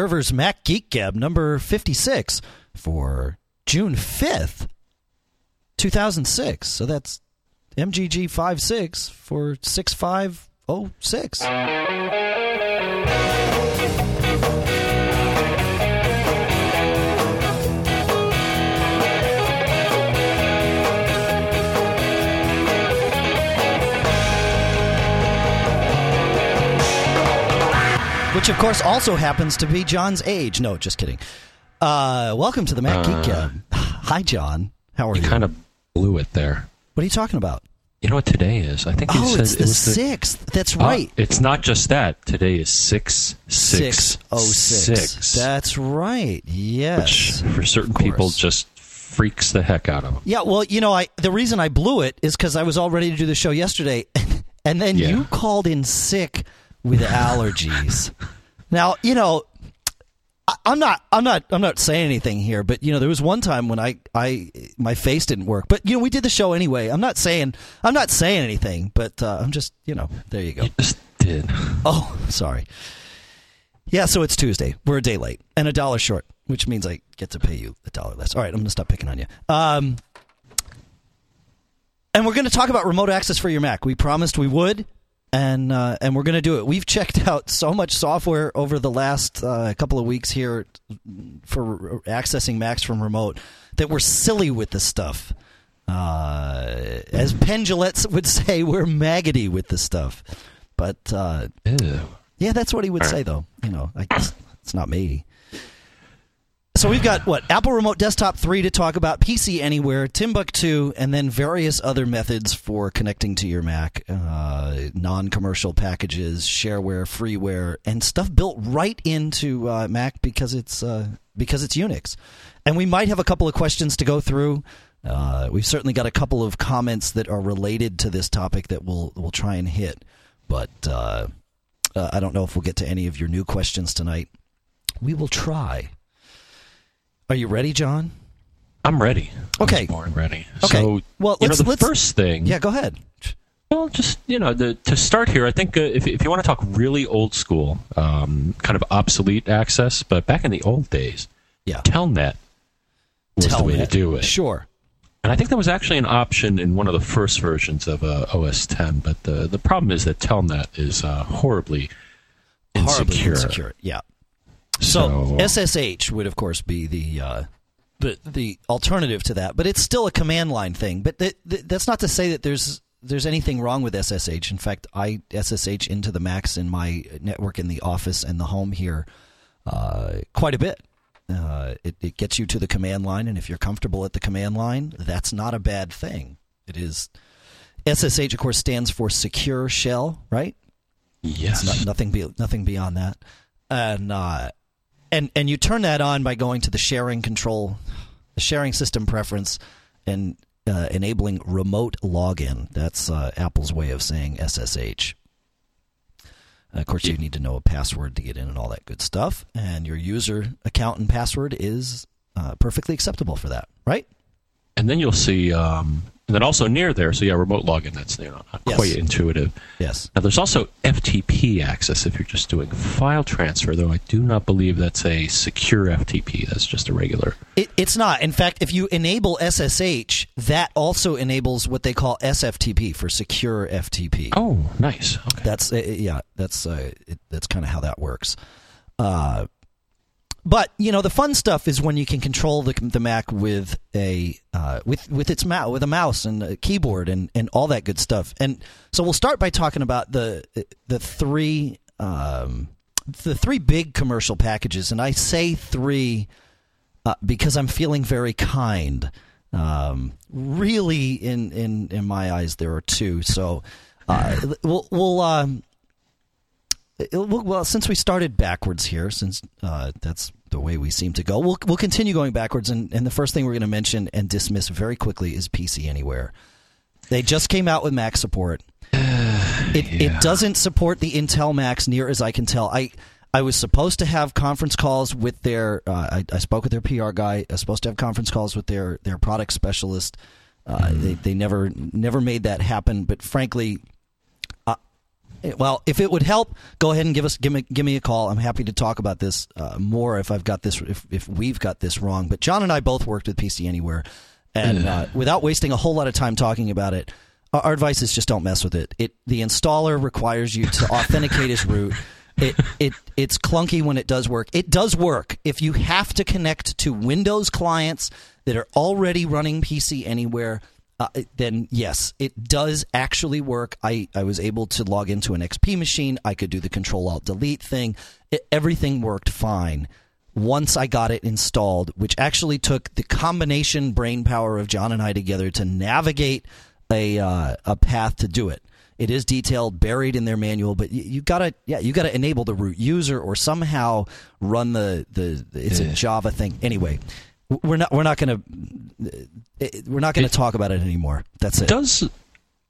Server's Mac Geek Gab number 56 for June 5th, 2006. So that's MGG 56 for 6506. Which, of course, also happens to be John's age. No, just kidding. Uh, welcome to the Mac Geek Gab. Hi, John. How are you? You kind of blew it there. What are you talking about? You know what today is? I think you Oh, said it's it the the- sixth. That's Ah, right. it's not just that. Today is six six oh six. That's right. Yes. which for certain people just freaks the heck out of them. Yeah. Well, you know, I the reason I blew it is because I was all ready to do the show yesterday, and then Yeah. you called in sick with allergies. now, you know. I- I'm not. I'm not. I'm not saying anything here, but you know, there was one time when I, I, my face didn't work. But you know, we did the show anyway. I'm not saying. I'm not saying anything, but uh, I'm just. You know, there you go. You just did. Oh, sorry. Yeah, so it's Tuesday. We're a day late and a dollar short, which means I get to pay you a dollar less. All right, I'm going to stop picking on you. Um, and we're going to talk about remote access for your Mac. We promised we would, and uh, and we're going to do it. We've checked out so much software over the last uh, couple of weeks here for accessing Macs from remote that we're silly with this stuff. Uh, as Penn Jillette would say, we're maggoty with this stuff. But uh, yeah, that's what he would say, though. You know, I guess it's not me. So we've got what Apple Remote Desktop 3 to talk about, PC Anywhere, Timbuktu, and then various other methods for connecting to your Mac, uh, non-commercial packages, shareware, freeware, and stuff built right into uh, Mac because it's uh, because it's Unix. And we might have a couple of questions to go through. Uh, we've certainly got a couple of comments that are related to this topic that we'll we'll try and hit, but. Uh, uh, I don't know if we'll get to any of your new questions tonight. We will try. Are you ready, John? I'm ready. Okay. I born ready. Okay. So, Well, you know, the first thing. Yeah, go ahead. Well, just you know, the, to start here, I think uh, if if you want to talk really old school, um, kind of obsolete access, but back in the old days, Yeah. Telnet was the way to do it. Sure. And I think that was actually an option in one of the first versions of uh, OS 10. But the the problem is that Telnet is uh, horribly insecure. Horribly insecure. Yeah. So, So- SSH would, of course, be the uh, the the alternative to that, but it's still a command line thing. But th- th- that's not to say that there's there's anything wrong with SSH. In fact, I SSH into the Macs in my network in the office and the home here uh, quite a bit. Uh, it, it gets you to the command line, and if you're comfortable at the command line, that's not a bad thing. It is. SSH, of course, stands for Secure Shell, right? Yes. Not, nothing be, nothing beyond that. And uh, and and you turn that on by going to the sharing control, the sharing system preference, and uh, enabling remote login. That's uh, Apple's way of saying SSH. of course, you need to know a password to get in and all that good stuff. And your user account and password is uh, perfectly acceptable for that, right? and then you'll see, um, and then also near there, so yeah, remote login. That's you know not Yes. quite intuitive. Yes. Now there's also FTP access if you're just doing file transfer, though I do not believe that's a secure FTP. That's just a regular. It, it's not. In fact, if you enable SSH, that also enables what they call SFTP for secure FTP. Oh, nice. Okay. That's uh, yeah. That's uh, it, that's kind of how that works. Uh, but you know, the fun stuff is when you can control the the Mac with a uh, with with its mouse with a mouse and a keyboard and and all that good stuff. And so we'll start by talking about the the three um, the three big commercial packages. And I say three uh, because I'm feeling very kind. Um, really, in, in in my eyes, there are two. So uh, we'll we'll, um, well, since we started backwards here, since uh, that's the way we seem to go, we'll we'll continue going backwards. And, and the first thing we're going to mention and dismiss very quickly is PC Anywhere. They just came out with Mac support. It it doesn't support the Intel Macs near as I can tell. I I was supposed to have conference calls with their. Uh, I, I spoke with their PR guy. I was supposed to have conference calls with their their product specialist. Uh, They they never never made that happen. But frankly, well, if it would help, go ahead and give us give me give me a call. I'm happy to talk about this uh, more if I've got this if if we've got this wrong. But John and I both worked with PC Anywhere, and uh, without wasting a whole lot of time talking about it, our, our advice is just don't mess with it. It the installer requires you to authenticate as root. It it it's clunky when it does work. It does work if you have to connect to Windows clients that are already running PC Anywhere uh, then yes, it does actually work. I, I was able to log into an XP machine. I could do the Control Alt Delete thing. It, everything worked fine once I got it installed, which actually took the combination brain power of John and I together to navigate a uh, a path to do it. It is detailed, buried in their manual, but you, you gotta yeah you gotta enable the root user or somehow run the the it's a Java thing anyway we're not we're not going to we're not going to talk about it anymore. That's it. Does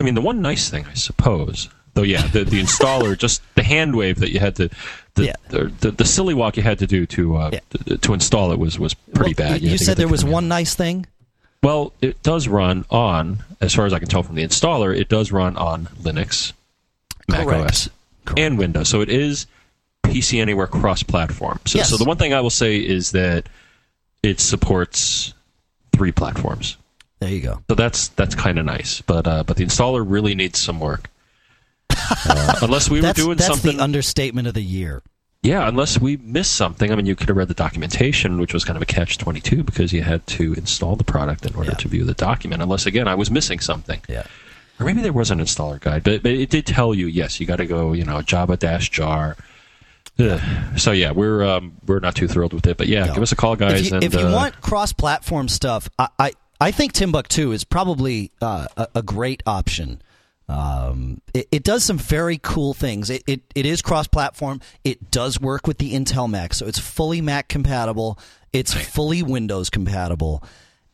I mean the one nice thing I suppose though? Yeah, the the installer just the hand wave that you had to the yeah. the, the, the, silly walk you had to do to uh, yeah. to, to, install it was was pretty well, bad. You, you said there was one nice thing. Well, it does run on, as far as I can tell from the installer, it does run on Linux, Mac OS, Correct. and Windows. So it is PC Anywhere cross-platform. So, yes. so the one thing I will say is that it supports three platforms. There you go. So that's that's kind of nice, but uh, but the installer really needs some work. Uh, unless we were doing that's something. the understatement of the year. Yeah, unless we missed something. I mean, you could have read the documentation, which was kind of a catch twenty two because you had to install the product in order yeah. to view the document. Unless again, I was missing something. Yeah. Or maybe there was an installer guide, but, but it did tell you yes, you got to go, you know, Java dash jar so yeah, we're um, we're not too thrilled with it, but yeah, no. give us a call, guys. If you, and, if you uh, want cross-platform stuff, I, I, I think Timbuktu is probably uh, a, a, great option. Um, it, it, does some very cool things. It, it, it is cross-platform. It does work with the Intel Mac, so it's fully Mac compatible. It's fully Windows compatible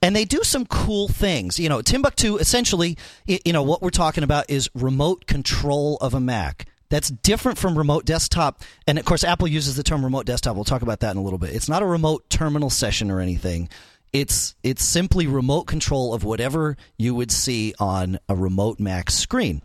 and they do some cool things. You know, Timbuktu essentially, you know, what we're talking about is remote control of a Mac. That's different from remote desktop. And of course, Apple uses the term remote desktop. We'll talk about that in a little bit. It's not a remote terminal session or anything. It's it's simply remote control of whatever you would see on a remote Mac screen.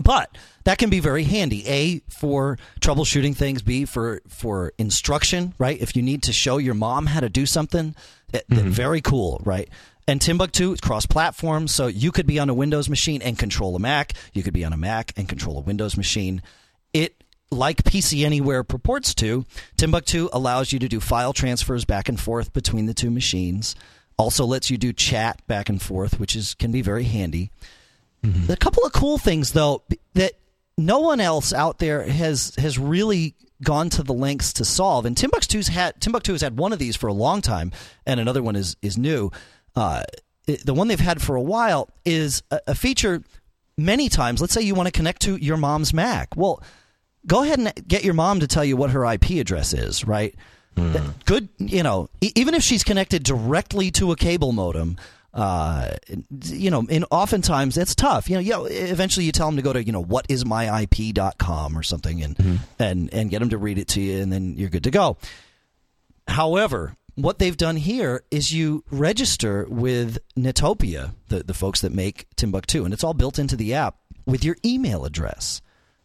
But that can be very handy. A for troubleshooting things. B for for instruction. Right. If you need to show your mom how to do something, that, mm-hmm. very cool. Right. And Timbuktu is cross platform, so you could be on a Windows machine and control a Mac. You could be on a Mac and control a Windows machine. It like PC Anywhere purports to, Timbuktu allows you to do file transfers back and forth between the two machines. Also lets you do chat back and forth, which is can be very handy. Mm-hmm. A couple of cool things though that no one else out there has has really gone to the lengths to solve. And Timbuktu's had Timbuktu has had one of these for a long time, and another one is is new uh, the one they've had for a while is a, a feature many times. Let's say you want to connect to your mom's Mac. Well, go ahead and get your mom to tell you what her IP address is, right? Mm. Good, you know, even if she's connected directly to a cable modem, uh, you know, and oftentimes it's tough. You know, yeah, eventually you tell them to go to, you know, whatismyip.com or something and, mm-hmm. and, and get them to read it to you and then you're good to go. However, what they've done here is you register with Netopia, the, the folks that make Timbuktu, and it's all built into the app with your email address.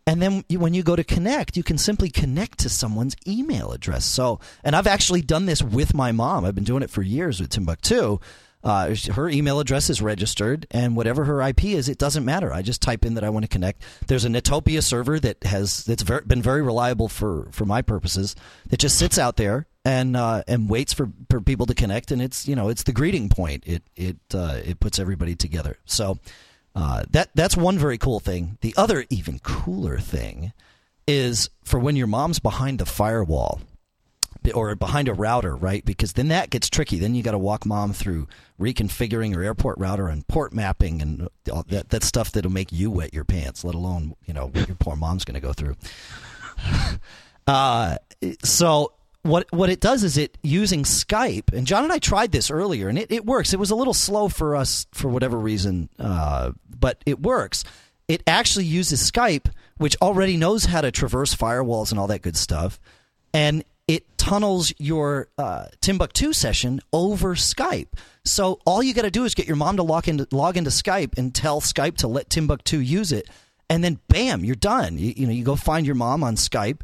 And then you, when you go to connect, you can simply connect to someone's email address. So, and I've actually done this with my mom. I've been doing it for years with Timbuktu. Uh, her email address is registered, and whatever her IP is, it doesn't matter. I just type in that I want to connect. There's a Netopia server that has that's very, been very reliable for for my purposes. That just sits out there and uh, and waits for, for people to connect, and it's you know it's the greeting point. It it uh, it puts everybody together. So uh, that that's one very cool thing. The other even cooler thing is for when your mom's behind the firewall or behind a router, right? Because then that gets tricky. Then you got to walk mom through reconfiguring your airport router and port mapping and all that that stuff that'll make you wet your pants. Let alone you know what your poor mom's going to go through. uh, so what what it does is it using Skype, and John and I tried this earlier, and it, it works. It was a little slow for us for whatever reason, uh, but it works. It actually uses Skype, which already knows how to traverse firewalls and all that good stuff, and it tunnels your uh, Timbuktu session over Skype. So all you got to do is get your mom to log into log into Skype and tell Skype to let Timbuktu use it, and then bam, you're done. You, you know, you go find your mom on Skype.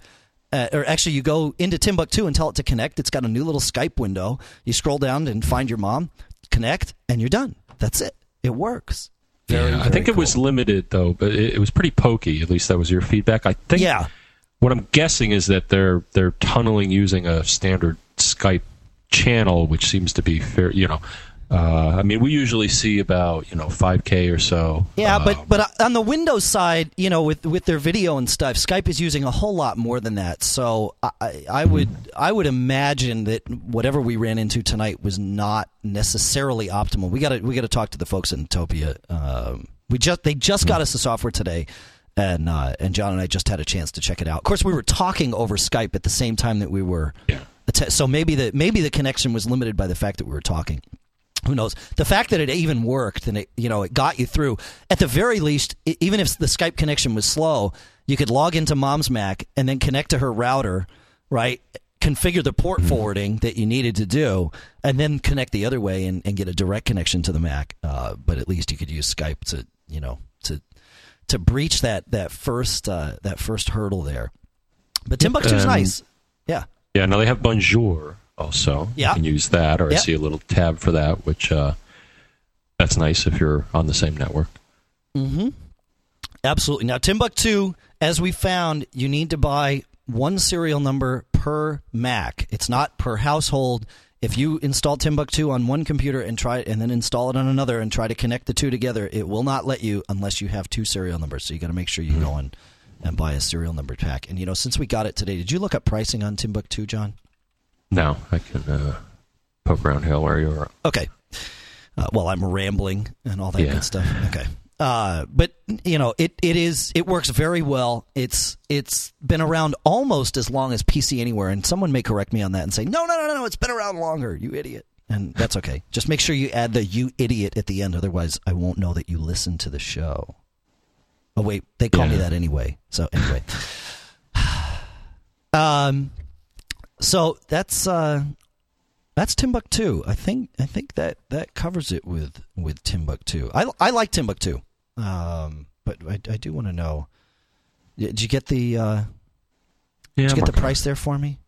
Uh, or actually, you go into Timbuktu and tell it to connect. It's got a new little Skype window. You scroll down and find your mom, connect, and you're done. That's it. It works. Very, yeah, I think cool. it was limited though, but it, it, was pretty pokey. At least that was your feedback. I think. Yeah. What I'm guessing is that they're they're tunneling using a standard Skype channel, which seems to be fair. You know, uh, I mean, we usually see about you know 5K or so. Yeah, um, but but on the Windows side, you know, with with their video and stuff, Skype is using a whole lot more than that. So I, I would I would imagine that whatever we ran into tonight was not necessarily optimal. We got to we got to talk to the folks Netopia. Um, we just they just got us the software today. And uh, and John and I just had a chance to check it out. Of course, we were talking over Skype at the same time that we were. Yeah. So maybe the maybe the connection was limited by the fact that we were talking who knows? The fact that it even worked and it you know it got you through at the very least even if the skype connection was slow you could log into mom's mac and then connect to her router right? Configure the port mm-hmm. forwarding that you needed to do and then connect the other way and, and get a direct connection to the mac. Uh, but at least you could use skype to you know to to breach that that first uh, that first hurdle there. But timbuktu's um, nice. Yeah. yeah now they have bonjour also. Yeah. You can use that, or I see a little tab for that, which uh, that's nice if you're on the same network. Mm-hmm. Absolutely. Now, Timbuktu, as we found, you need to buy one serial number per Mac. It's not per household. If you install Timbuktu on one computer and try and then install it on another and try to connect the two together, it will not let you unless you have two serial numbers. So you got to make sure you mm-hmm. go and and buy a serial number pack. And you know, since we got it today, did you look up pricing on Timbuktu, John? No, I can uh, poke around here where you're. Okay. Uh, well, I'm rambling and all that yeah. good stuff. Okay. Uh, but you know, it, it is it works very well. It's it's been around almost as long as PC Anywhere, and someone may correct me on that and say, no, no, no, no, it's been around longer. You idiot. And that's okay. Just make sure you add the "you idiot" at the end, otherwise, I won't know that you listen to the show. Oh wait, they call yeah. me that anyway. So anyway, um, so that's uh, that's Timbuktu. I think I think that that covers it with with Timbuktu. I I like Timbuktu, um, but I, I do want to know. Did you get the uh, yeah, did you get the price there for me?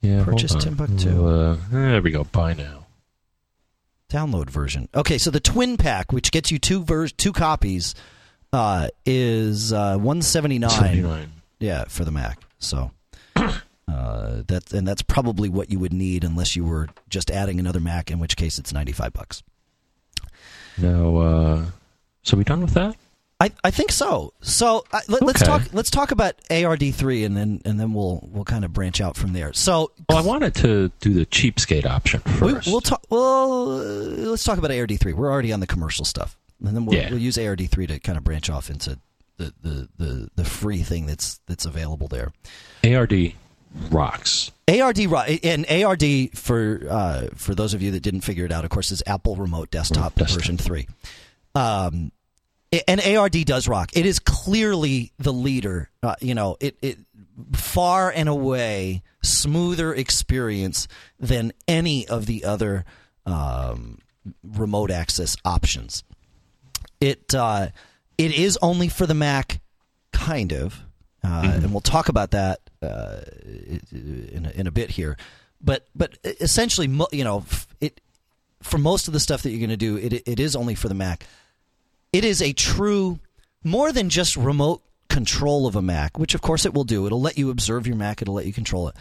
Yeah, purchase Timbuktu. Uh, there we go. Buy now. Download version. Okay, so the twin pack, which gets you two ver- two copies, uh, is uh, one seventy nine. Yeah, for the Mac. So uh, that and that's probably what you would need unless you were just adding another Mac, in which case it's ninety five bucks. Now, uh, so we done with that? I, I think so. So uh, let, us talk. Let's talk about ARD three, and then and then we'll we'll kind of branch out from there. So, well, I wanted to do the cheapskate option first. We, will talk. Well, let's talk about ARD three. We're already on the commercial stuff, and then we'll, yeah. we'll use ARD three to kind of branch off into the, the, the, the free thing that's that's available there. ARD rocks. ARD and ARD for uh, for those of you that didn't figure it out, of course, is Apple Remote Desktop, Desktop. version three. Um, and ARD does rock. It is clearly the leader. Uh, you know, it, it far and away smoother experience than any of the other um, remote access options. It uh, it is only for the Mac, kind of, uh, mm-hmm. and we'll talk about that uh, in a, in a bit here. But but essentially, you know, it for most of the stuff that you're going to do, it it is only for the Mac. It is a true more than just remote control of a Mac, which of course it will do. It'll let you observe your Mac. It'll let you control it.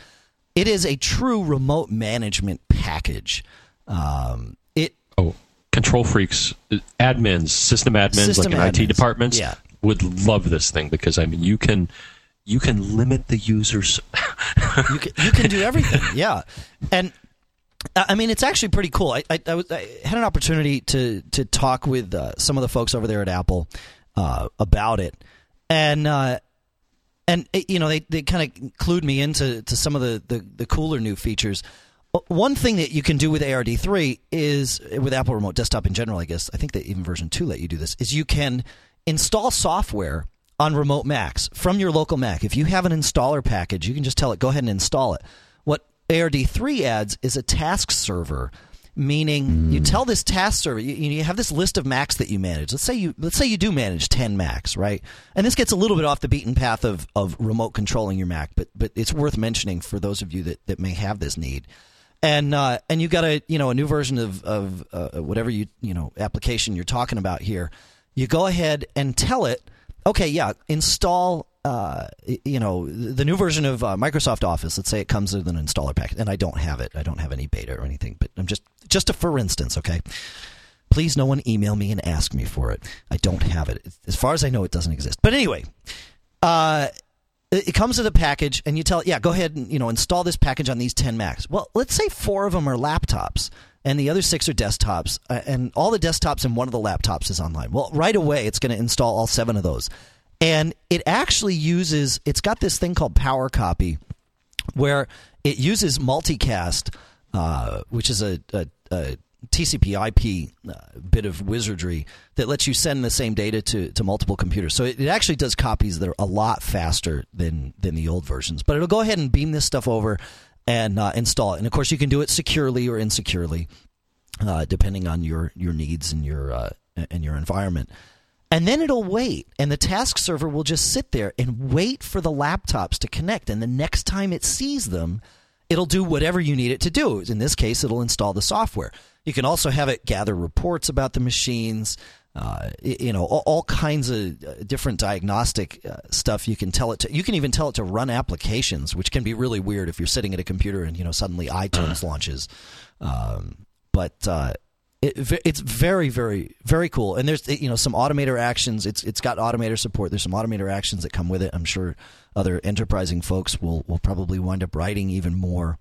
It is a true remote management package. Um, it oh control freaks, admins, system admins, system like in IT departments, yeah. would love this thing because I mean you can you can limit the users. you, can, you can do everything, yeah. And I mean, it's actually pretty cool. I, I, I, was, I had an opportunity to to talk with uh, some of the folks over there at Apple uh, about it, and uh, and it, you know they, they kind of clued me into to some of the, the, the cooler new features. One thing that you can do with ARD3 is with Apple Remote Desktop in general, I guess. I think that even version two let you do this. Is you can install software on remote Macs from your local Mac. If you have an installer package, you can just tell it, go ahead and install it. What ARD3 adds is a task server meaning you tell this task server you, you, have this list of Macs that you manage. Let's say you let's say you do manage ten Macs, right? And this gets a little bit off the beaten path of, of remote controlling your Mac, but but it's worth mentioning for those of you that, that may have this need. And uh, and you got a you know a new version of of uh, whatever you you know application you're talking about here. You go ahead and tell it, okay, yeah, install uh, you know, the new version of uh, Microsoft Office. Let's say it comes with an installer package, and I don't have it. I don't have any beta or anything, but I'm just just a for instance, okay. Please, no one email me and ask me for it. I don't have it. As far as I know, it doesn't exist. But anyway, uh, it comes with a package, and you tell it, yeah, go ahead and you know install this package on these ten Macs. Well, let's say four of them are laptops and the other six are desktops, uh, and all the desktops and one of the laptops is online. Well, right away, it's going to install all seven of those and it actually uses it's got this thing called power copy where it uses multicast uh, which is a, a, a TCP IP uh, bit of wizardry that lets you send the same data to, to multiple computers. So it, it, actually does copies that are a lot faster than than the old versions. But it'll go ahead and beam this stuff over and uh, install it. And of course, you can do it securely or insecurely, uh, depending on your your needs and your uh, and your environment. And then it'll wait, and the task server will just sit there and wait for the laptops to connect. And the next time it sees them, it'll do whatever you need it to do. In this case, it'll install the software. You can also have it gather reports about the machines, uh, you know, all, all, kinds of uh, different diagnostic uh, stuff. You can tell it to. You can even tell it to run applications, which can be really weird if you're sitting at a computer and you know suddenly iTunes launches. Um, but uh, it, it's very, very, very cool. And there's you know some automator actions. It's it's got automator support. There's some automator actions that come with it. I'm sure other enterprising folks will will probably wind up writing even more.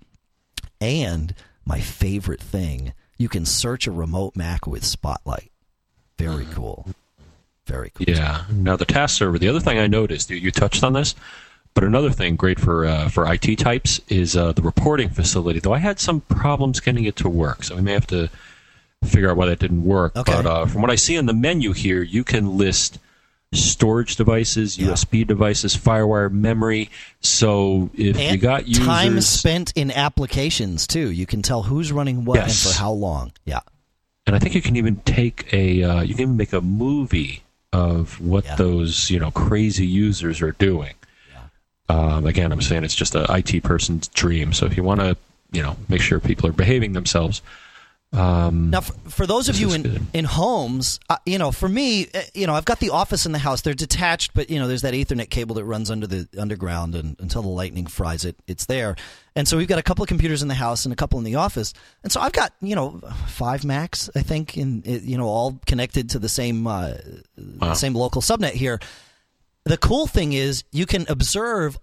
And my favorite thing, you can search a remote Mac with Spotlight. Very cool. Very cool. Yeah. Now the task server. The other thing I noticed, you, you touched on this, but another thing great for uh, for IT types is uh, the reporting facility. Though I had some problems getting it to work, so we may have to figure out why that didn't work. Okay. But uh, from what I see in the menu here, you can list storage devices, yeah. USB devices, FireWire memory. So if and you got users, time spent in applications too, you can tell who's running what yes. and for how long. Yeah. And I think you can even take a uh, you can even make a movie of what yeah. those you know crazy users are doing. Um, again, I'm saying it's just an IT person's dream. So if you want to, you know, make sure people are behaving themselves, um, now, for, for, those of you in, in homes, uh, you know, for me, uh, you know, I've got the office in the house. They're detached, but you know, there's that Ethernet cable that runs under the underground, and until the lightning fries it, it's there. And so we've got a couple of computers in the house and a couple in the office. And so I've got you know five Macs, I think, in you know all connected to the same uh, wow. same local subnet here. The cool thing is you can observe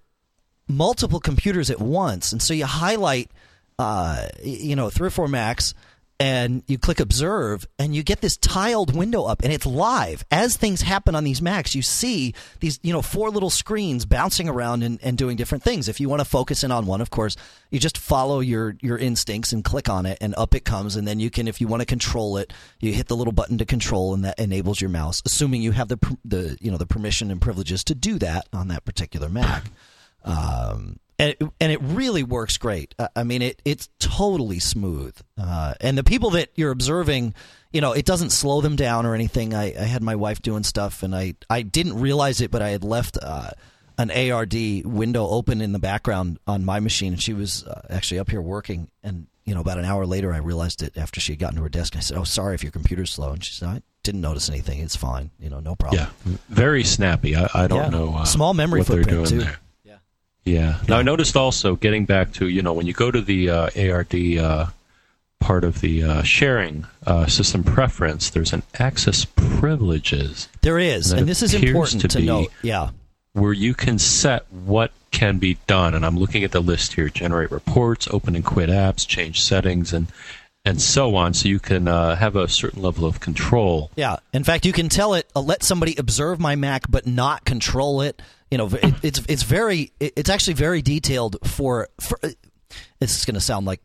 multiple computers at once, and so you highlight, uh, you know, three or four Macs and you click observe and you get this tiled window up and it's live. As things happen on these macs you see these you know four little screens bouncing around and, and doing different things. If you want to focus in on one of course you just follow your your instincts and click on it and up it comes and then you can if you want to control it you hit the little button to control and that enables your mouse assuming you have the the you know the permission and privileges to do that on that particular mac. Um, and it, and it really works great. I mean, it it's totally smooth. Uh, and the people that you're observing, you know, it doesn't slow them down or anything. I, I had my wife doing stuff, and I I didn't realize it, but I had left. Uh, an ARD window open in the background on my machine, and she was uh, actually up here working. And you know, about an hour later, I realized it after she had gotten to her desk. I said, "Oh, sorry if your computer's slow." And she said, "I didn't notice anything. It's fine. You know, no problem." Yeah, very snappy. I, I don't yeah. know uh, small memory what footprint too. There. Yeah. Now I noticed also getting back to you know when you go to the uh, ARD uh, part of the uh, sharing uh, system preference, there's an access privileges. There is, and, and this is important to, to note. Yeah. Where you can set what can be done, and I'm looking at the list here: generate reports, open and quit apps, change settings, and and so on. So you can uh, have a certain level of control. Yeah. In fact, you can tell it, uh, let somebody observe my Mac, but not control it you know, it, it's it's very it's actually very detailed for for. It's going to sound like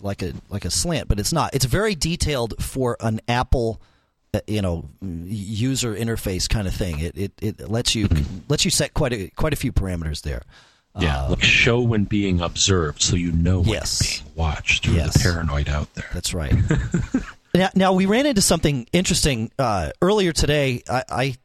like a like a slant, but it's not. It's very detailed for an Apple, uh, you know, user interface kind of thing. It it, it lets you mm-hmm. lets you set quite a quite a few parameters there. Yeah, uh, like show when being observed, so you know when yes. you're being watched through yes. the paranoid out there. That's right. now, now, we ran into something interesting uh, earlier today. I, I,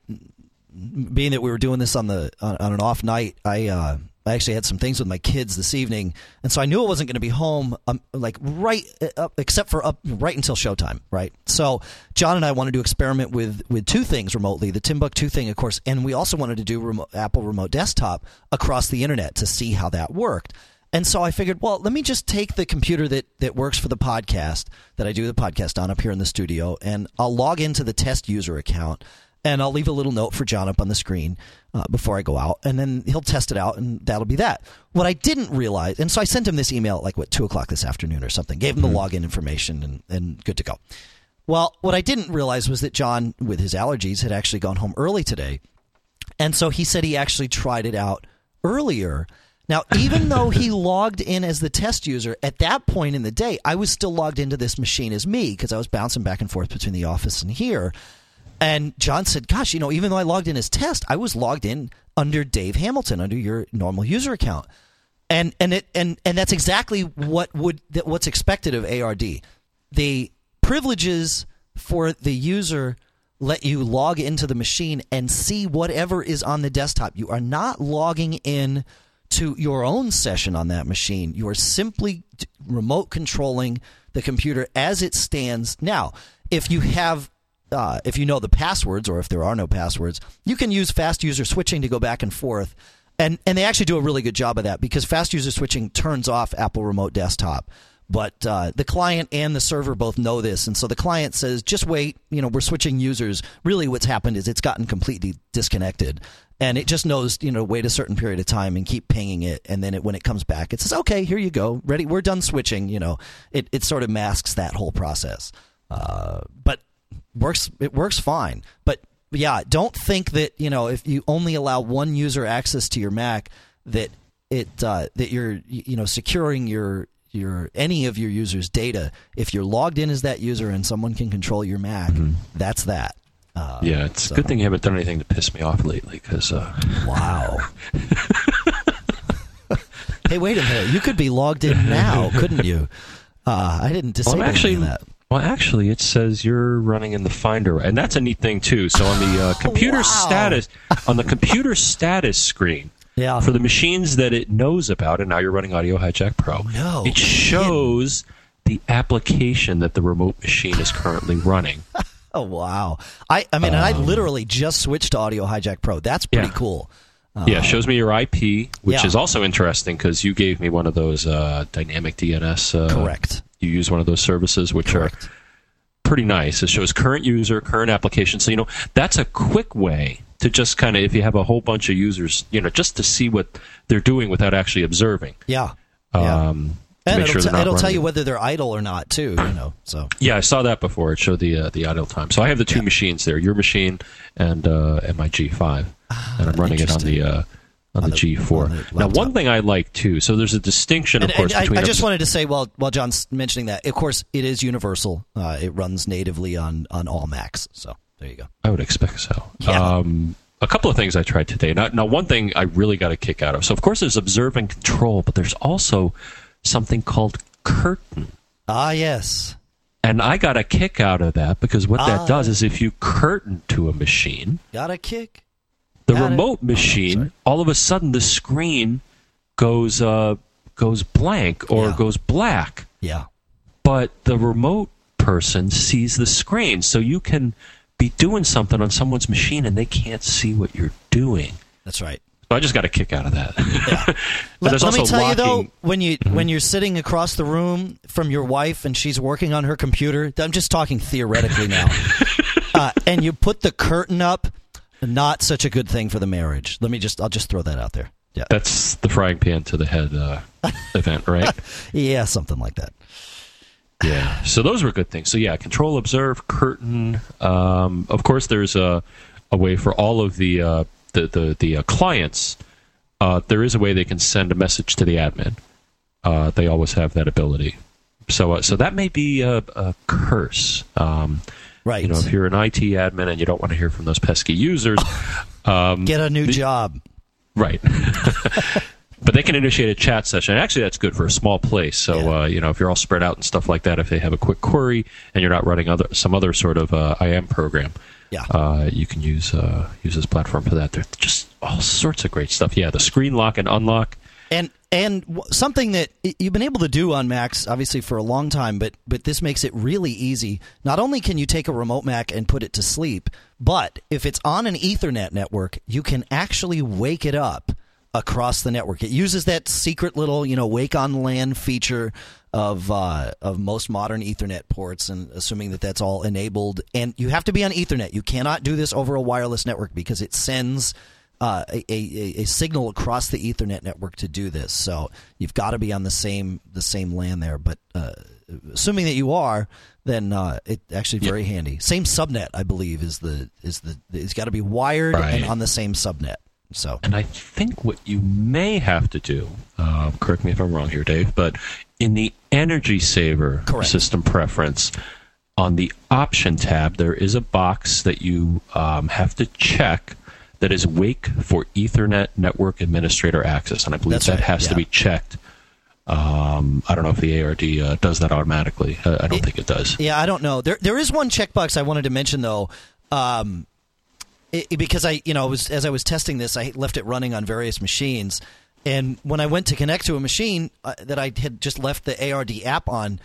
being that we were doing this on the on, on an off night, I uh, I actually had some things with my kids this evening, and so I knew I wasn't going to be home, um, like right uh, up, except for up right until showtime, right? So John and I wanted to experiment with with two things remotely: the Timbuktu thing, of course, and we also wanted to do remote, Apple Remote Desktop across the internet to see how that worked. And so I figured, well, let me just take the computer that, that works for the podcast that I do the podcast on up here in the studio, and I'll log into the test user account and I'll leave a little note for John up on the screen uh, before I go out, and then he'll test it out, and that'll be that. What I didn't realize, and so I sent him this email at like what two o'clock this afternoon or something, gave him mm-hmm. the login information, and, and good to go. Well, what I didn't realize was that John, with his allergies, had actually gone home early today, and so he said he actually tried it out earlier. Now, even though he logged in as the test user, at that point in the day, I was still logged into this machine as me because I was bouncing back and forth between the office and here. And John said, "Gosh, you know, even though I logged in as test, I was logged in under Dave Hamilton under your normal user account." And and it and and that's exactly what would what's expected of ARD. The privileges for the user let you log into the machine and see whatever is on the desktop. You are not logging in to your own session on that machine. You are simply remote controlling the computer as it stands. Now, if you have uh, if you know the passwords or if there are no passwords, you can use fast user switching to go back and forth. And, and they actually do a really good job of that because fast user switching turns off Apple Remote Desktop. But uh, the client and the server both know this, and so the client says, "Just wait. You know, we're switching users." Really, what's happened is it's gotten completely disconnected, and it just knows, you know, wait a certain period of time and keep pinging it, and then it, when it comes back, it says, "Okay, here you go, ready. We're done switching." You know, it it sort of masks that whole process. Uh, but works it works fine. But yeah, don't think that you know if you only allow one user access to your Mac that it uh, that you're you know securing your your any of your users' data. If you're logged in as that user and someone can control your Mac, mm-hmm. that's that. Uh, yeah, it's so. a good thing you haven't done anything to piss me off lately. Because uh... wow. hey, wait a minute! You could be logged in now, couldn't you? Uh, I didn't disable well, actually, that. Well, actually, it says you're running in the Finder, and that's a neat thing too. So on the uh, computer wow. status, on the computer status screen, yeah. for the machines that it knows about, and now you're running Audio Hijack Pro, no, it shows the application that the remote machine is currently running. oh wow! I I mean, um, I literally just switched to Audio Hijack Pro. That's pretty yeah. cool. Uh, yeah, shows me your IP, which yeah. is also interesting because you gave me one of those uh, dynamic DNS. Uh, Correct you use one of those services, which Correct. are pretty nice. It shows current user, current application. So, you know, that's a quick way to just kind of, if you have a whole bunch of users, you know, just to see what they're doing without actually observing. Yeah. yeah. Um, and it'll, sure t- it'll tell you whether they're idle or not too. You know, so yeah, I saw that before. It showed the uh, the idle time. So I have the two yeah. machines there, your machine and uh, and my G5, ah, and I'm running it on the uh, on, on the, the, G4. The now, one thing I like too. So there's a distinction, of and, course. And between I, I just wanted to say, while while John's mentioning that, of course, it is universal. Uh, it runs natively on on all Macs. So there you go. I would expect so. Yeah. Um, a couple of things I tried today. Now, now, one thing I really got a kick out of. So, of course, there's observe and control, but there's also something called curtain. Ah, yes. And I got a kick out of that because what ah. that does is if you curtain to a machine, got a kick the Got remote it. machine, oh, all of a sudden the screen goes uh, goes blank or yeah. goes black. Yeah. But the remote person sees the screen, so you can be doing something on someone's machine and they can't see what you're doing. That's right. So I just got a kick out of that. Yeah. let, let me tell locking... you though, when you mm-hmm. when you're sitting across the room from your wife and she's working on her computer, I'm just talking theoretically now, uh, and you put the curtain up not such a good thing for the marriage. Let me just I'll just throw that out there. Yeah. That's the frying pan to the head uh, event, right? yeah, something like that. Yeah. So those were good things. So yeah, control, observe, curtain. Um, of course, there's a a way for all of the uh, the the, the uh, clients. Uh, there is a way they can send a message to the admin. Uh, they always have that ability. So uh, so that may be a, a curse. Um, Right. You know, if you're an IT admin and you don't want to hear from those pesky users, um, get a new the, job. Right. but they can initiate a chat session. Actually, that's good for a small place. So yeah. uh, you know, if you're all spread out and stuff like that, if they have a quick query and you're not running other some other sort of uh, IM program, yeah, uh, you can use uh, use this platform for that. There's just all sorts of great stuff. Yeah, the screen lock and unlock. And and something that you've been able to do on Macs, obviously for a long time, but but this makes it really easy. Not only can you take a remote Mac and put it to sleep, but if it's on an Ethernet network, you can actually wake it up across the network. It uses that secret little, you know, wake on LAN feature of uh, of most modern Ethernet ports, and assuming that that's all enabled. And you have to be on Ethernet. You cannot do this over a wireless network because it sends uh, a, a, a, signal across the Ethernet network to do this. So you've got to be on the same the same LAN there. But uh, assuming that you are, then uh, it actually very handy. Same subnet, I believe, is the is the it's got to be wired right. and on the same subnet. So, and I think what you may have to do, uh, correct me if I'm wrong here, Dave, but in the energy saver correct. system preference, on the option tab, there is a box that you um, have to check that is wake for Ethernet network administrator access, and I believe That's that right. has yeah. to be checked. Um, I don't know if the ARD uh, does that automatically. I, I don't it, think it does. Yeah, I don't know. There, there is one checkbox I wanted to mention though. Um, it, because I, you know, was as I was testing this, I left it running on various machines, and when I went to connect to a machine uh, that I had just left the ARD app on,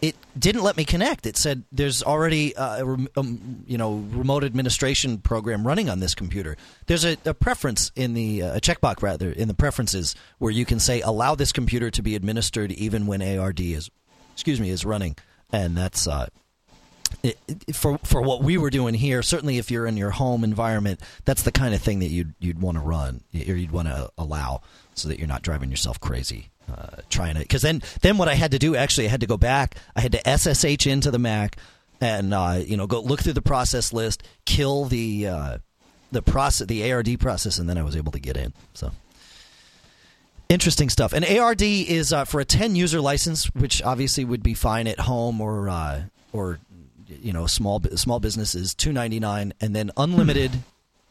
it didn't let me connect. It said there's already a, um, you know remote administration program running on this computer. There's a, a preference in the uh, a checkbox rather in the preferences where you can say allow this computer to be administered even when ARD is excuse me is running, and that's uh, it, it, for for what we were doing here, certainly if you're in your home environment, that's the kind of thing that you'd you'd want to run or you'd want to allow, so that you're not driving yourself crazy uh, trying to. Because then then what I had to do actually, I had to go back. I had to SSH into the Mac and uh, you know go look through the process list, kill the uh, the process the ARD process, and then I was able to get in. So. Interesting stuff. And ARD is uh, for a 10 user license, which obviously would be fine at home or uh, or you know small small businesses two ninety nine, and then unlimited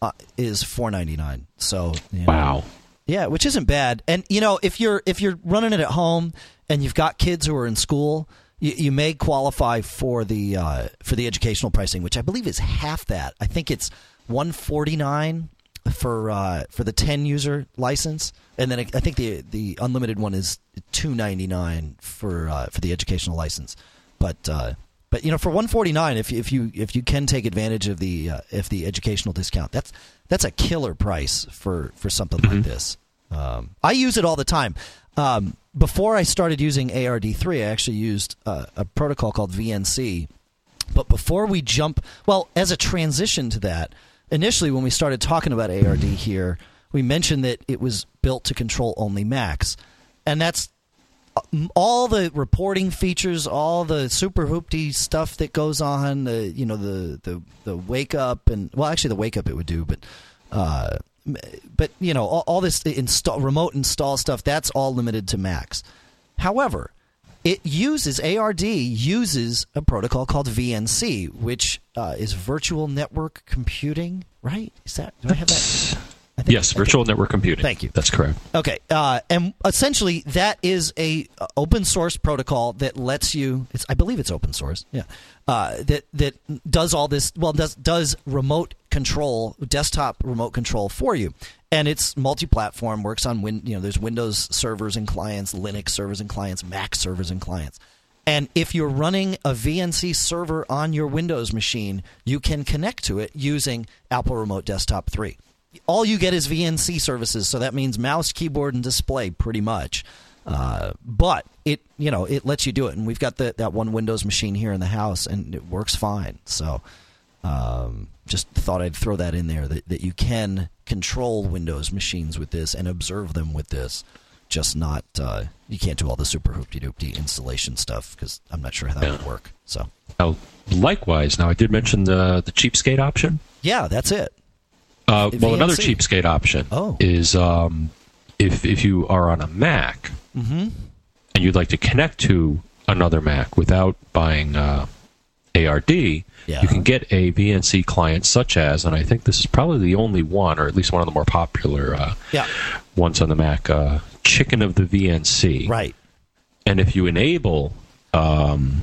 uh, is four ninety nine. So you know, wow, yeah, which isn't bad. And you know if you're if you're running it at home and you've got kids who are in school, you, you may qualify for the uh, for the educational pricing, which I believe is half that. I think it's one forty nine for uh, for the ten user license, and then I, think the the unlimited one is two ninety nine for uh, for the educational license. But uh, but you know, for 149, if if you if you can take advantage of the uh, if the educational discount, that's that's a killer price for for something mm-hmm. like this. Um, I use it all the time. Um, before I started using ARD3, I actually used uh, a protocol called VNC. But before we jump, well, as a transition to that, initially when we started talking about ARD here, we mentioned that it was built to control only Macs, and that's all the reporting features, all the super hoopty stuff that goes on, the you know the the the wake up and well, actually the wake up it would do, but uh, but you know all, all this install remote install stuff that's all limited to Macs. However, it uses ARD uses a protocol called VNC, which uh, is virtual network computing. Right? Is that do I have that? Yes, virtual network computing. Thank you. That's correct. Okay, uh, and essentially that is a uh, open source protocol that lets you. I believe it's open source. Yeah, uh, that that does all this. Well, does does remote control, desktop remote control for you, and it's multi-platform. Works on win. You know, there's Windows servers and clients, Linux servers and clients, Mac servers and clients. And if you're running a VNC server on your Windows machine, you can connect to it using Apple Remote Desktop 3 all you get is VNC services, so that means mouse, keyboard, and display, pretty much. Uh, but it, you know, it lets you do it, and we've got the, that one Windows machine here in the house, and it works fine. So, um, just thought I'd throw that in there that, that you can control Windows machines with this and observe them with this. Just not, uh, you can't do all the super hoopty doopty installation stuff because I'm not sure how that would work. So, now, likewise, now I did mention the the cheapskate option. Yeah, that's it. Uh, well, another cheapskate option oh. is um, if if you are on a Mac mm-hmm. and you'd like to connect to another Mac without buying uh, ARD, yeah. you can get a VNC client such as, and I think this is probably the only one, or at least one of the more popular uh, yeah. ones on the Mac, uh, chicken of the VNC. Right. And if you enable um,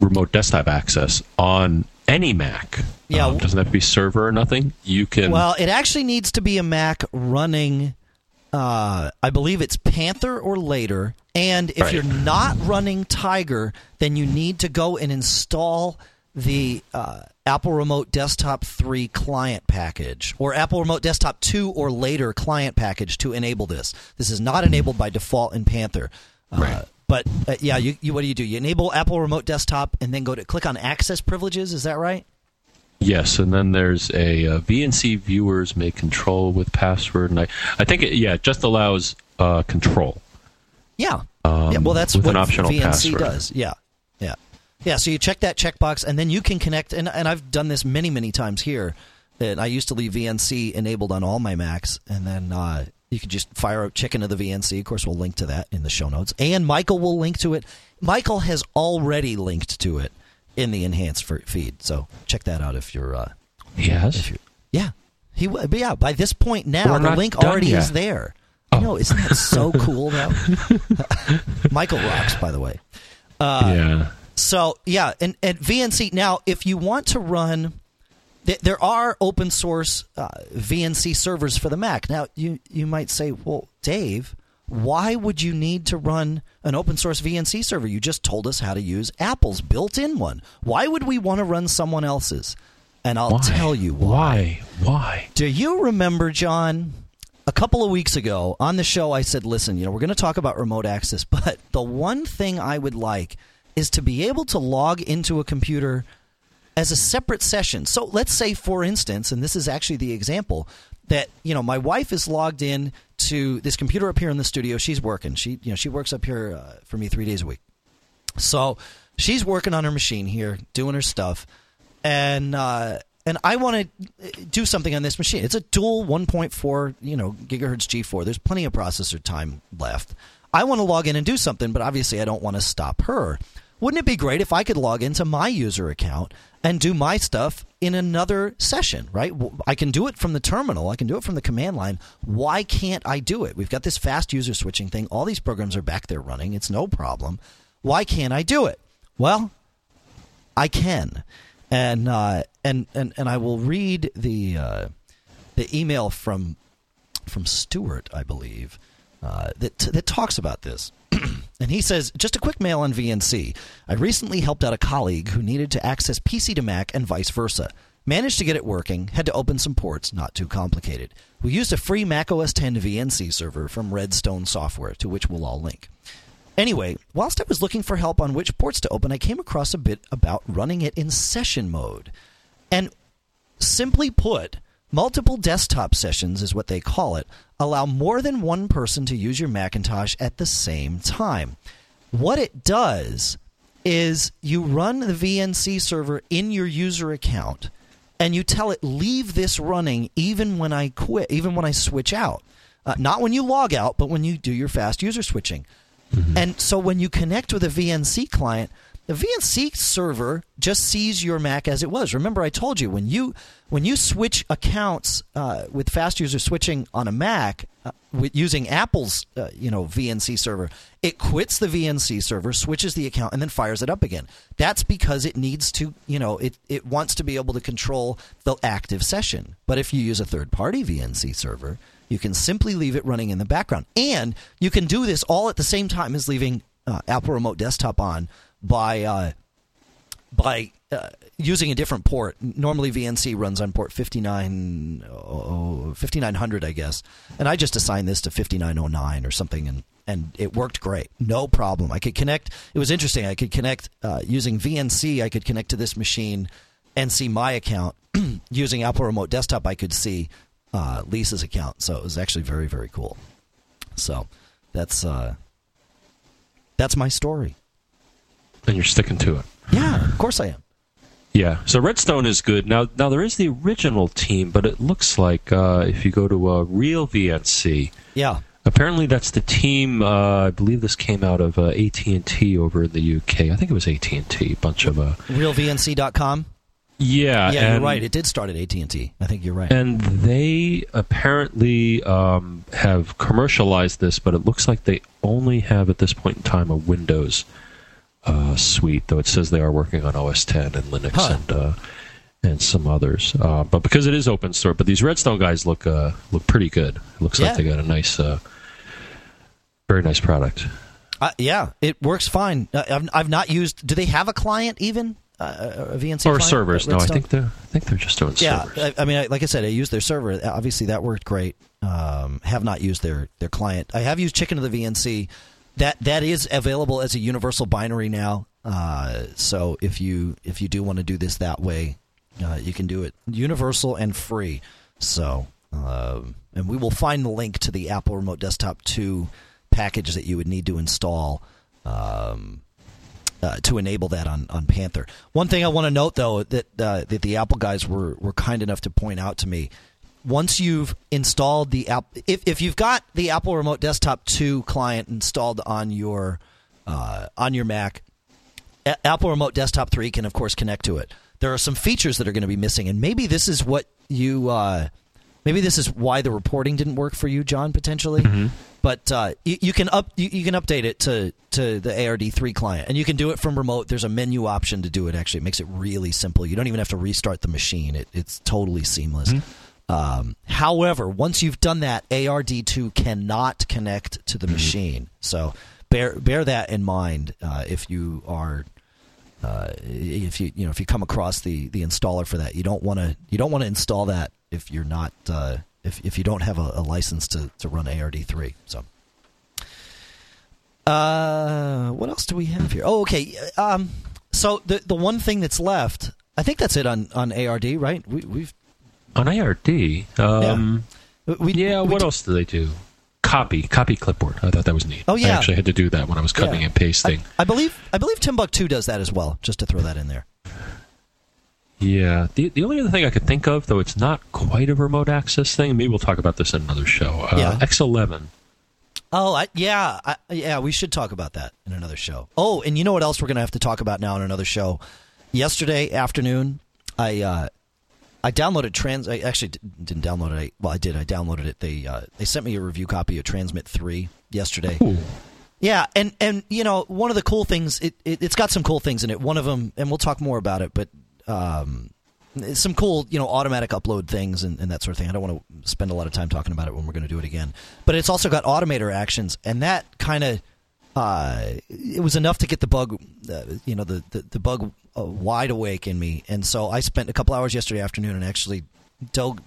remote desktop access on any Mac, yeah, um, doesn't have to be server or nothing. You can. Well, it actually needs to be a Mac running. Uh, I believe it's Panther or later. And if right. you're not running Tiger, then you need to go and install the uh, Apple Remote Desktop 3 client package or Apple Remote Desktop 2 or later client package to enable this. This is not enabled by default in Panther. Uh, right. But uh, yeah, you, you, what do you do? You enable Apple Remote Desktop and then go to click on Access Privileges. Is that right? Yes, and then there's a, a uh, VNC viewers may control with password, and I, I think it, yeah, it just allows uh, control. Yeah. Um, yeah. Well, that's what VNC password. does. Yeah. Yeah. Yeah. So you check that checkbox, and then you can connect. And, and I've done this many, many times here. And I used to leave VNC enabled on all my Macs, and then uh, you can just fire a Chicken of the VNC. Of course, we'll link to that in the show notes, and Michael will link to it. Michael has already linked to it in the enhanced feed, so check that out if you're. Uh, yes. yeah. He. But yeah. By this point now, the link already yet. is there. Oh. know, isn't that so cool though? Michael rocks, by the way. Uh, yeah. So yeah, and and VNC now, if you want to run, th- there are open source uh, VNC servers for the Mac. Now you you might say, well, Dave, why would you need to run an open source VNC server? You just told us how to use Apple's built-in one. Why would we want to run someone else's? And I'll why? tell you why. Why? Why? Do you remember, John? a couple of weeks ago on the show, I said, listen, you know, we're going to talk about remote access, but the one thing I would like is to be able to log into a computer as a separate session. So let's say, for instance, and this is actually the example, that you know my wife is logged in to this computer up here in the studio. She's working. She you know she works up here uh, for me three days a week. So she's working on her machine here, doing her stuff, and uh, and I want to do something on this machine. It's a dual 1.4, you know, gigahertz G4. There's plenty of processor time left. I want to log in and do something, but obviously I don't want to stop her. Wouldn't it be great if I could log into my user account and do my stuff in another session, right? I can do it from the terminal. I can do it from the command line. Why can't I do it? We've got this fast user switching thing. All these programs are back there running. It's no problem. Why can't I do it? Well, I can and uh, and and and I will read the uh, the email from from Stuart, I believe, uh, that that talks about this. and he says, just a quick mail on VNC. I recently helped out a colleague who needed to access PC to Mac and vice versa. Managed to get it working, had to open some ports, not too complicated. We used a free Mac OS 10 VNC server from Redstone Software, to which we'll all link. Anyway, whilst I was looking for help on which ports to open, I came across a bit about running it in session mode. And simply put, multiple desktop sessions is what they call it, allow more than one person to use your Macintosh at the same time. What it does is you run the VNC server in your user account and you tell it leave this running even when I quit, even when I switch out. Uh, not when you log out, but when you do your fast user switching. Mm-hmm. And so when you connect with a VNC client, the VNC server just sees your Mac as it was. Remember, I told you when you when you switch accounts uh, with fast user switching on a Mac uh, with using Apple's uh, you know VNC server, it quits the VNC server, switches the account, and then fires it up again. That's because it needs to you know it it wants to be able to control the active session. But if you use a third party VNC server, you can simply leave it running in the background. And you can do this all at the same time as leaving uh, Apple Remote Desktop on by uh, by uh, using a different port. Normally, VNC runs on port 59, oh, 5900, I guess. And I just assigned this to 5909 or something, and, and it worked great. No problem. I could connect. It was interesting. I could connect uh, using VNC, I could connect to this machine and see my account. using Apple Remote Desktop, I could see uh, Lisa's account. So it was actually very very cool. So that's uh, that's my story. And you're sticking to it. Yeah, of course I am. Yeah, so Redstone is good. Now, now there is the original team, but it looks like uh, if you go to a uh, Real VNC, yeah, apparently that's the team. Uh, I believe this came out of uh, AT and T over in the UK. I think it was AT and T. Bunch of uh, RealVNC.com. Yeah, yeah, you're right. It did start at AT and T. I think you're right. And they apparently um, have commercialized this, but it looks like they only have at this point in time a Windows uh, suite. Though it says they are working on OS 10 and Linux huh. and uh, and some others. Uh, but because it is open source, but these Redstone guys look uh, look pretty good. It looks yeah. like they got a nice, uh, very nice product. Uh, yeah, it works fine. I've, I've not used. Do they have a client even? uh, a VNC or servers. No, I think they're I think they're just doing yeah, servers. I, I mean, like I said, I used their server. Obviously, that worked great. Um, have not used their their client. I have used Chicken of the VNC. That that is available as a universal binary now. Uh, so if you if you do want to do this that way, uh, you can do it universal and free. So um, and we will find the link to the Apple Remote Desktop 2 package that you would need to install. Um, uh, to enable that on, on Panther. One thing I want to note though that uh, that the Apple guys were were kind enough to point out to me. Once you've installed the app, if, if you've got the Apple Remote Desktop 2 client installed on your uh, on your Mac, A- Apple Remote Desktop 3 can of course connect to it. There are some features that are going to be missing, and maybe this is what you uh, maybe this is why the reporting didn't work for you, John, potentially. Mm-hmm. But uh, you, you, can up you, you, can update it to to the ARD3 client, and you can do it from remote. There's a menu option to do it. Actually, it makes it really simple. You don't even have to restart the machine. It, it's totally seamless. Mm-hmm. Um, however, once you've done that, ARD2 cannot connect to the mm-hmm. machine. So bear bear that in mind uh, if you are uh, if you you know if you come across the the installer for that. You don't want to you don't want to install that if you're not uh, if if you don't have a, a license to to run ARD3. So. Uh, what else do we have here? Oh, okay. Um, so the the one thing that's left, I think that's it on, on ARD, right? We, we've on ARD. Um, yeah. We, yeah. We what else do they do? Copy, copy clipboard. I thought that was neat. Oh yeah. I actually had to do that when I was cutting yeah. and pasting. I, I, believe I believe Timbuktu does that as well. Just to throw that in there. Yeah. The the only other thing I could think of, though it's not quite a remote access thing, maybe we'll talk about this in another show. Uh, yeah. X11. Oh, I, yeah. I, yeah, we should talk about that in another show. Oh, and you know what else we're going to have to talk about now in another show? Yesterday afternoon, I uh, I downloaded trans. I actually didn't download it. I, well, I did. I downloaded it. They uh, they sent me a review copy of Transmit Three yesterday. Ooh. Yeah, and and you know one of the cool things it, it has got some cool things in it. One of them, and we'll talk more about it, but um, some cool, you know, automatic upload things and, and, that sort of thing. I don't want to spend a lot of time talking about it when we're going to do it again. But it's also got automator actions, and that kind of uh, it was enough to get the bug, uh, you know, the the, the bug wide awake in me. And so I spent a couple hours yesterday afternoon and actually dove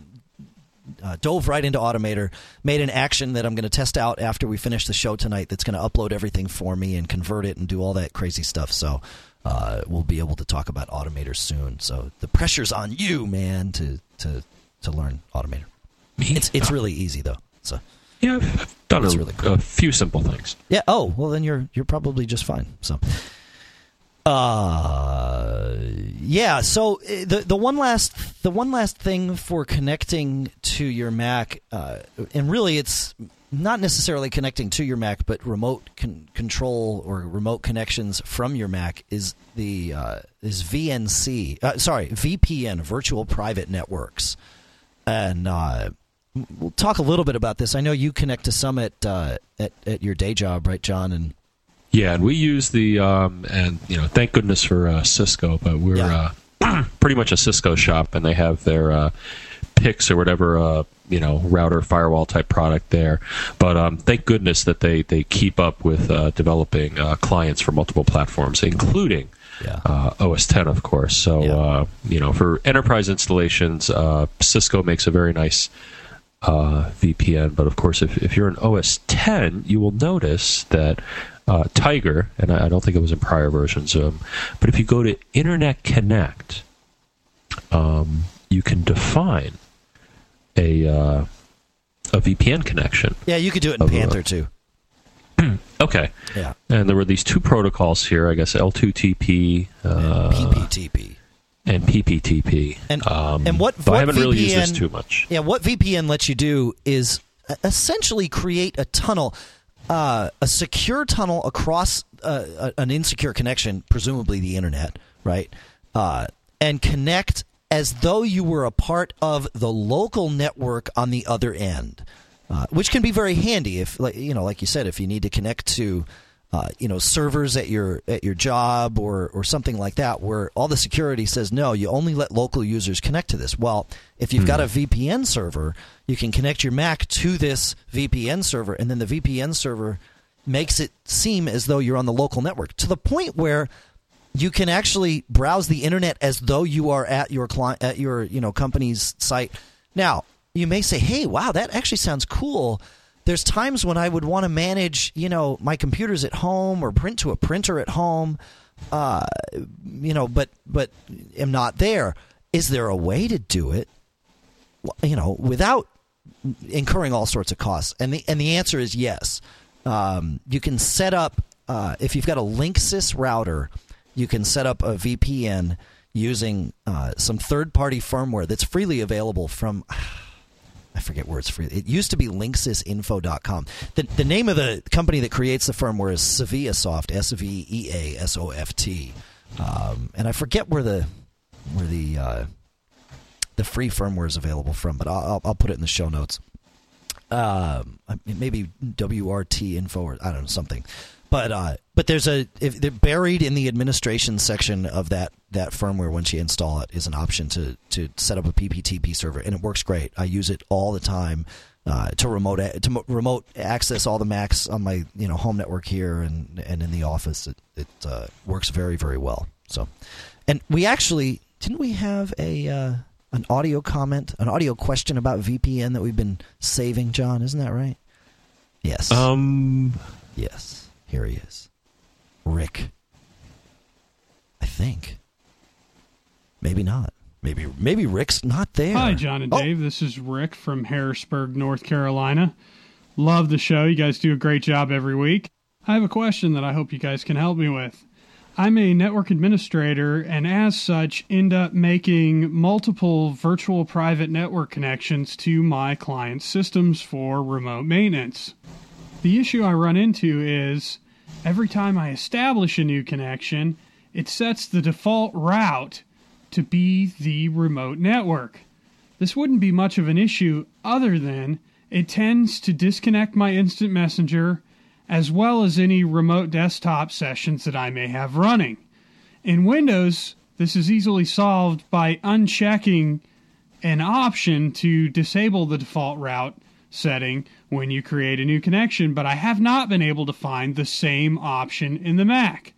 uh, dove right into Automator, made an action that I'm going to test out after we finish the show tonight. That's going to upload everything for me and convert it and do all that crazy stuff. So uh, we'll be able to talk about Automator soon. So the pressure's on you, man, to to to learn Automator. It's it's really easy though. So yeah, I've done a, really cool. a few simple things. Yeah. Oh well, then you're you're probably just fine. So. Uh, yeah. So uh, the the one last the one last thing for connecting to your Mac, uh, and really it's not necessarily connecting to your Mac, but remote con- control or remote connections from your Mac is the uh, is VNC. Uh, sorry, VPN, Virtual Private Networks, and uh, we'll talk a little bit about this. I know you connect to some at uh, at, at your day job, right, John? And yeah, and we use the um, and you know, thank goodness for uh, Cisco, but we're yeah. uh, pretty much a Cisco shop, and they have their uh, PIX or whatever uh, you know router firewall type product there. But um, thank goodness that they they keep up with uh, developing uh, clients for multiple platforms, including. Yeah. Uh, OS 10, of course. So, yeah. uh, you know, for enterprise installations, uh, Cisco makes a very nice VPN. But of course, if, if you're an OS 10, you will notice that uh, Tiger, and I, I, don't think it was in prior versions, um, but if you go to Internet Connect, um, you can define a uh, a VPN connection. Yeah, you could do it in Panther a, too. okay. Yeah. And there were these two protocols here, I guess L2TP, uh, and PPTP. And PPTP. And, um, and what, what I haven't VPN, really used this too much. Yeah, what VPN lets you do is essentially create a tunnel uh, a secure tunnel across uh, an insecure connection, presumably the internet, right? Uh, and connect as though you were a part of the local network on the other end, uh, which can be very handy if, like you know, like you said, if you need to connect to uh, you know servers at your at your job or or something like that where all the security says no you only let local users connect to this. Well if you've hmm. got a VPN server you can connect your Mac to this VPN server and then the VPN server makes it seem as though you're on the local network to the point where you can actually browse the internet as though you are at your client at your you know company's site. Now you may say hey wow that actually sounds cool there's times when I would want to manage, you know, my computers at home or print to a printer at home, uh, you know, but but am not there. Is there a way to do it, you know, without incurring all sorts of costs? And the and the answer is yes. Um, you can set up uh, if you've got a Linksys router, you can set up a VPN using uh, some third-party firmware that's freely available from. I forget where it's free. It used to be linksysinfo.com. The, the name of the company that creates the firmware is Sveasoft, S V E A S O F T. Um, and I forget where the where the uh, the free firmware is available from, but I'll, I'll put it in the show notes. Um, maybe WRT info or I don't know something. But uh, but there's a if they're buried in the administration section of that that firmware once you install it is an option to to set up a PPTP server and it works great. I use it all the time uh, to remote to remote access all the Macs on my you know home network here and and in the office. It it uh, works very very well. So, and we actually didn't we have a uh, an audio comment, an audio question about VPN that we've been saving, John? Isn't that right? Yes. Um. Yes. Here he is. Rick. I think. Maybe not. Maybe maybe Rick's not there. Hi, John and oh. Dave. This is Rick from Harrisburg, North Carolina. Love the show. You guys do a great job every week. I have a question that I hope you guys can help me with. I'm a network administrator and as such end up making multiple virtual private network connections to my client systems for remote maintenance. The issue I run into is every time I establish a new connection, it sets the default route to be the remote network. This wouldn't be much of an issue other than it tends to disconnect my instant messenger as well as any remote desktop sessions that I may have running. In Windows, this is easily solved by unchecking an option to disable the default route setting when you create a new connection, but I have not been able to find the same option in the Mac.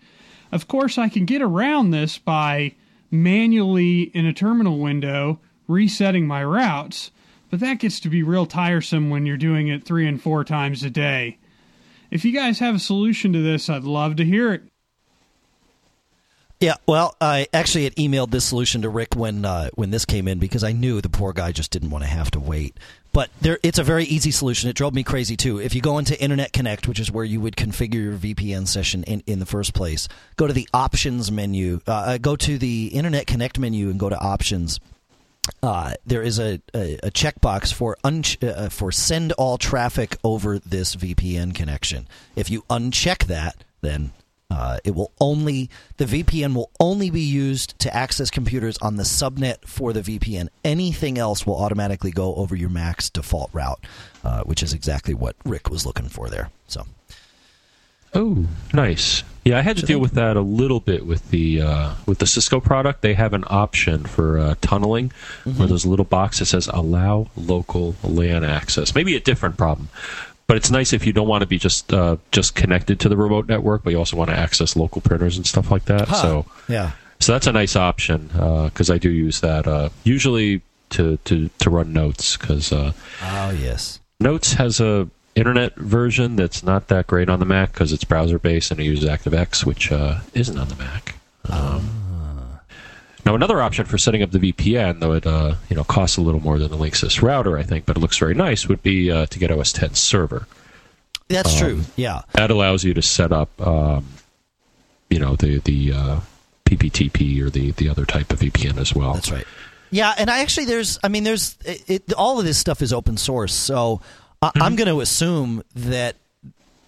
Of course, I can get around this by manually in a terminal window resetting my routes, but that gets to be real tiresome when you're doing it three and four times a day. If you guys have a solution to this, I'd love to hear it. Yeah, well, I actually had emailed this solution to Rick when uh, when this came in because I knew the poor guy just didn't want to have to wait. But there, it's a very easy solution. It drove me crazy too. If you go into Internet Connect, which is where you would configure your VPN session in, in the first place, go to the Options menu. Uh, uh, go to the Internet Connect menu and go to Options. Uh, there is a, a, a checkbox for un- uh, for send all traffic over this VPN connection. If you uncheck that, then uh, it will only the VPN will only be used to access computers on the subnet for the VPN. Anything else will automatically go over your Mac's default route, uh, which is exactly what Rick was looking for there. So, oh, nice. Yeah, I had to deal with that a little bit with the uh, with the Cisco product. They have an option for uh, tunneling, mm-hmm. where there's a little box that says "Allow local LAN access." Maybe a different problem, but it's nice if you don't want to be just uh, just connected to the remote network, but you also want to access local printers and stuff like that. Huh. So yeah, so that's a nice option because uh, I do use that uh, usually to, to to run Notes because uh, oh yes, Notes has a internet version that's not that great on the Mac because it's browser based and it uses ActiveX, which uh, isn't on the Mac. Um, now, another option for setting up the VPN, though it uh, you know costs a little more than the Linksys router, I think, but it looks very nice, would be uh, to get OS 10 server. That's um, true. Yeah, that allows you to set up, um, you know, the the uh, PPTP or the the other type of VPN as well. That's right. Yeah, and I actually there's I mean there's it, it, all of this stuff is open source, so mm-hmm. I'm going to assume that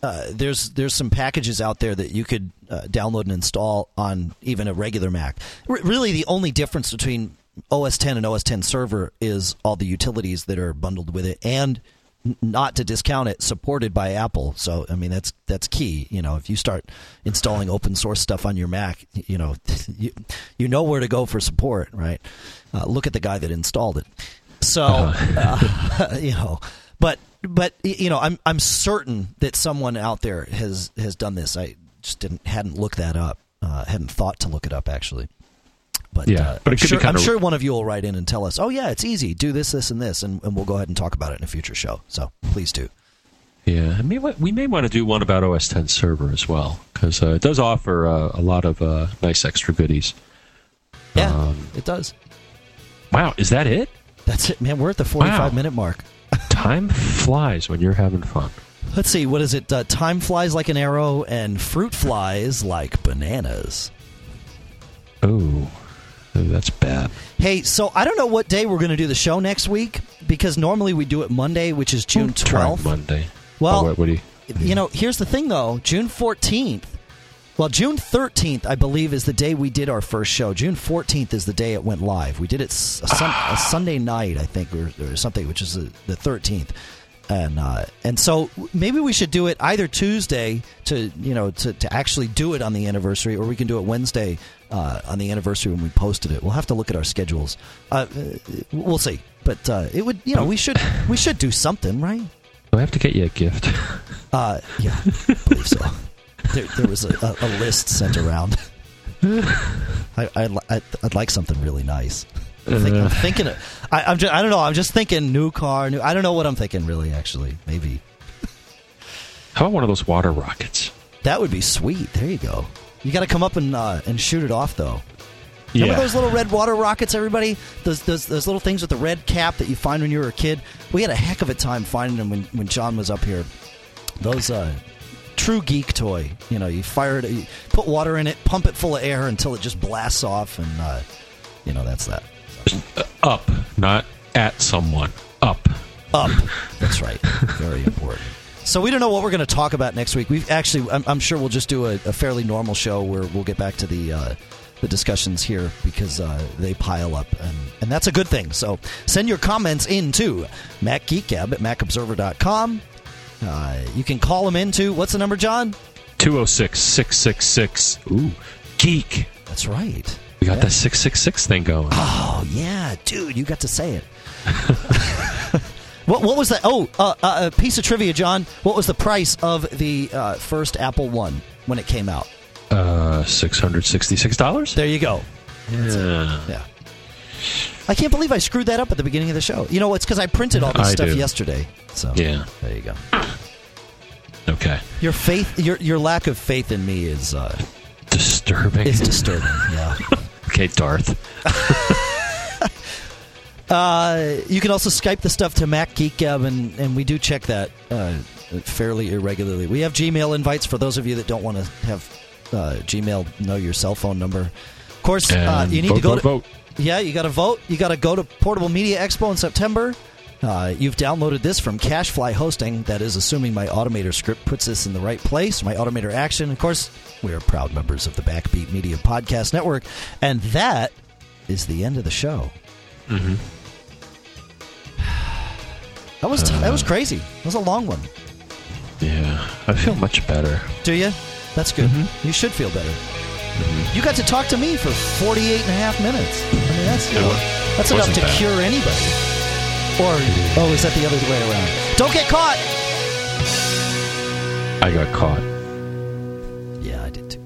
uh, there's there's some packages out there that you could uh, download and install on even a regular Mac. R- really, the only difference between OS 10 and OS 10 Server is all the utilities that are bundled with it, and not to discount it, supported by Apple. So I mean that's that's key. You know, if you start installing open source stuff on your Mac, you know you, you know where to go for support, right? Uh, look at the guy that installed it. So uh-huh. uh, you know, but but you know, I'm I'm certain that someone out there has has done this. I just didn't hadn't looked that up. Uh, hadn't thought to look it up actually. But yeah, uh, but I'm, sure, I'm sure one of you will write in and tell us, oh yeah, it's easy. Do this, this, and this, and, and we'll go ahead and talk about it in a future show. So please do. Yeah, I mean, we may want to do one about OS 10 Server as well because uh, it does offer uh, a lot of uh, nice extra goodies. Yeah, um, it does. Wow, is that it? That's it, man. We're at the 45 wow. minute mark. Time flies when you're having fun. Let's see, what is it? Uh, time flies like an arrow, and fruit flies like bananas. Oh, that's bad. Hey, so I don't know what day we're going to do the show next week because normally we do it Monday, which is June twelfth. Monday. Well, oh, what, what you, you know, here's the thing though. June fourteenth. Well, June 13th, I believe, is the day we did our first show. June 14th is the day it went live. We did it a, sun, a Sunday night, I think, or, or something, which is the 13th and uh, and so maybe we should do it either Tuesday to you know to, to actually do it on the anniversary, or we can do it Wednesday uh, on the anniversary when we posted it. We'll have to look at our schedules. Uh, we'll see, but uh, it would you know we should we should do something, right? Do I have to get you a gift? Uh, yeah, I believe so. There, there was a, a, list sent around. I, I, I'd like something really nice. I'm, think, I'm thinking. I, am just, I don't know. I'm just thinking new car. New. I don't know what I'm thinking. Really, actually, maybe. How about one of those water rockets? That would be sweet. There you go. You got to come up and uh, and shoot it off though. Remember yeah. those little red water rockets, everybody? Those, those those little things with the red cap that you find when you were a kid. We had a heck of a time finding them when, when John was up here. Those uh, true geek toy. You know, you fire it, you put water in it, pump it full of air until it just blasts off, and uh, you know that's that. Up, not at someone. Up. Up. That's right. Very important. So we don't know what we're going to talk about next week. We've actually, I'm, I'm sure we'll just do a, a, fairly normal show where we'll get back to the uh, the discussions here because uh, they pile up, and, and that's a good thing. So send your comments in to Mac Geek Gab at MacObserver.com. Uh, you can call them into what's the number, John? 206 666 Ooh, Geek. That's right. We got yeah. the 666 thing going. Oh, yeah, dude, you got to say it. what, what was that? Oh, uh, uh, a piece of trivia, John. What was the price of the uh, first Apple One when it came out? Uh, $666. There you go. Yeah. Yeah. I can't believe I screwed that up at the beginning of the show. You know, it's because I printed all this I stuff do. yesterday. So yeah, there you go. Okay. Your faith, your your lack of faith in me is uh, disturbing. Is disturbing. Yeah. Okay, Darth. uh, you can also Skype the stuff to Mac Geek Gab, and, and we do check that uh, fairly irregularly. We have Gmail invites for those of you that don't want to have uh, Gmail know your cell phone number. Of course, uh, you need vote, to go vote, to vote. Yeah, you got to vote. You got to go to Portable Media Expo in September. Uh, you've downloaded this from CacheFly Hosting. That is assuming my Automator script puts this in the right place. My Automator action, of course, we are proud members of the Backbeat Media Podcast Network. And that is the end of the show. Mm-hmm. That was t- uh, that was crazy. That was a long one. Yeah, I feel much better. Do you? That's good. Mm-hmm. You should feel better. You got to talk to me for 48 and a half minutes. I mean, that's, you know, that's enough to bad. cure anybody. Or, oh, is that the other way around? Don't get caught! I got caught. Yeah, I did too.